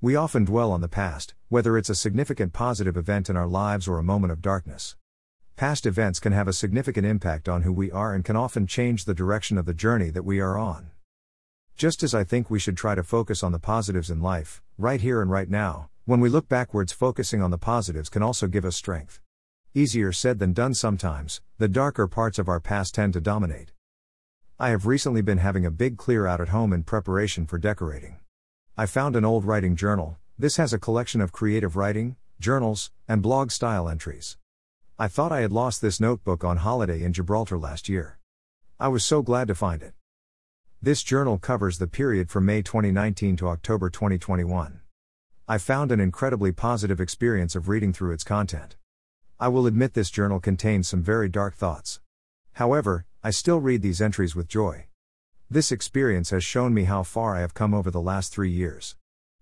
We often dwell on the past, whether it's a significant positive event in our lives or a moment of darkness. Past events can have a significant impact on who we are and can often change the direction of the journey that we are on. Just as I think we should try to focus on the positives in life, right here and right now, when we look backwards, focusing on the positives can also give us strength. Easier said than done sometimes, the darker parts of our past tend to dominate. I have recently been having a big clear out at home in preparation for decorating. I found an old writing journal, this has a collection of creative writing, journals, and blog style entries. I thought I had lost this notebook on holiday in Gibraltar last year. I was so glad to find it. This journal covers the period from May 2019 to October 2021. I found an incredibly positive experience of reading through its content. I will admit this journal contains some very dark thoughts. However, I still read these entries with joy. This experience has shown me how far I have come over the last three years.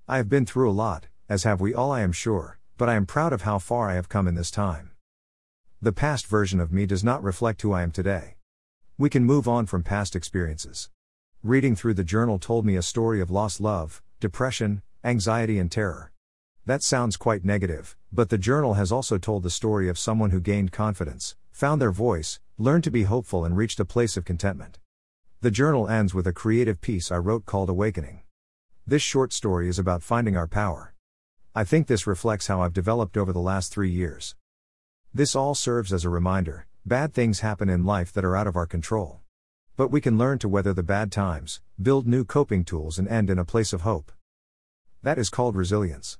I have been through a lot, as have we all, I am sure, but I am proud of how far I have come in this time. The past version of me does not reflect who I am today. We can move on from past experiences. Reading through the journal told me a story of lost love, depression, anxiety, and terror. That sounds quite negative, but the journal has also told the story of someone who gained confidence, found their voice, learned to be hopeful, and reached a place of contentment. The journal ends with a creative piece I wrote called Awakening. This short story is about finding our power. I think this reflects how I've developed over the last three years. This all serves as a reminder bad things happen in life that are out of our control. But we can learn to weather the bad times, build new coping tools, and end in a place of hope. That is called resilience.